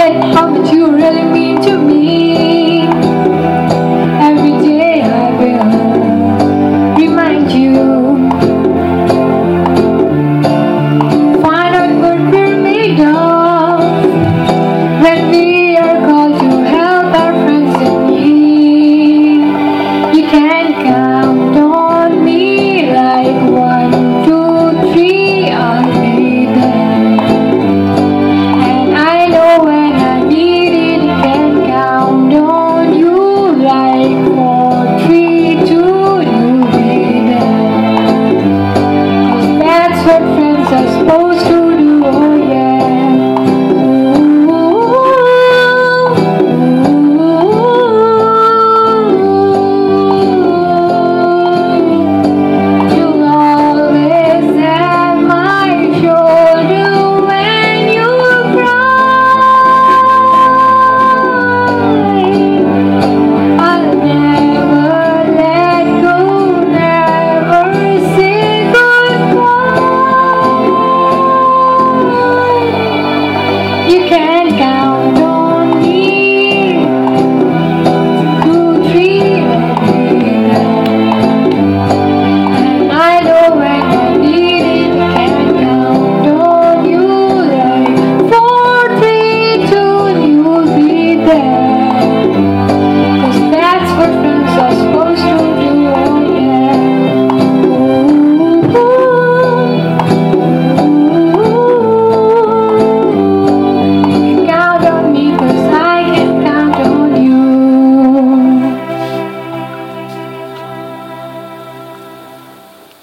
forget how much you really mean to me. preference, I suppose.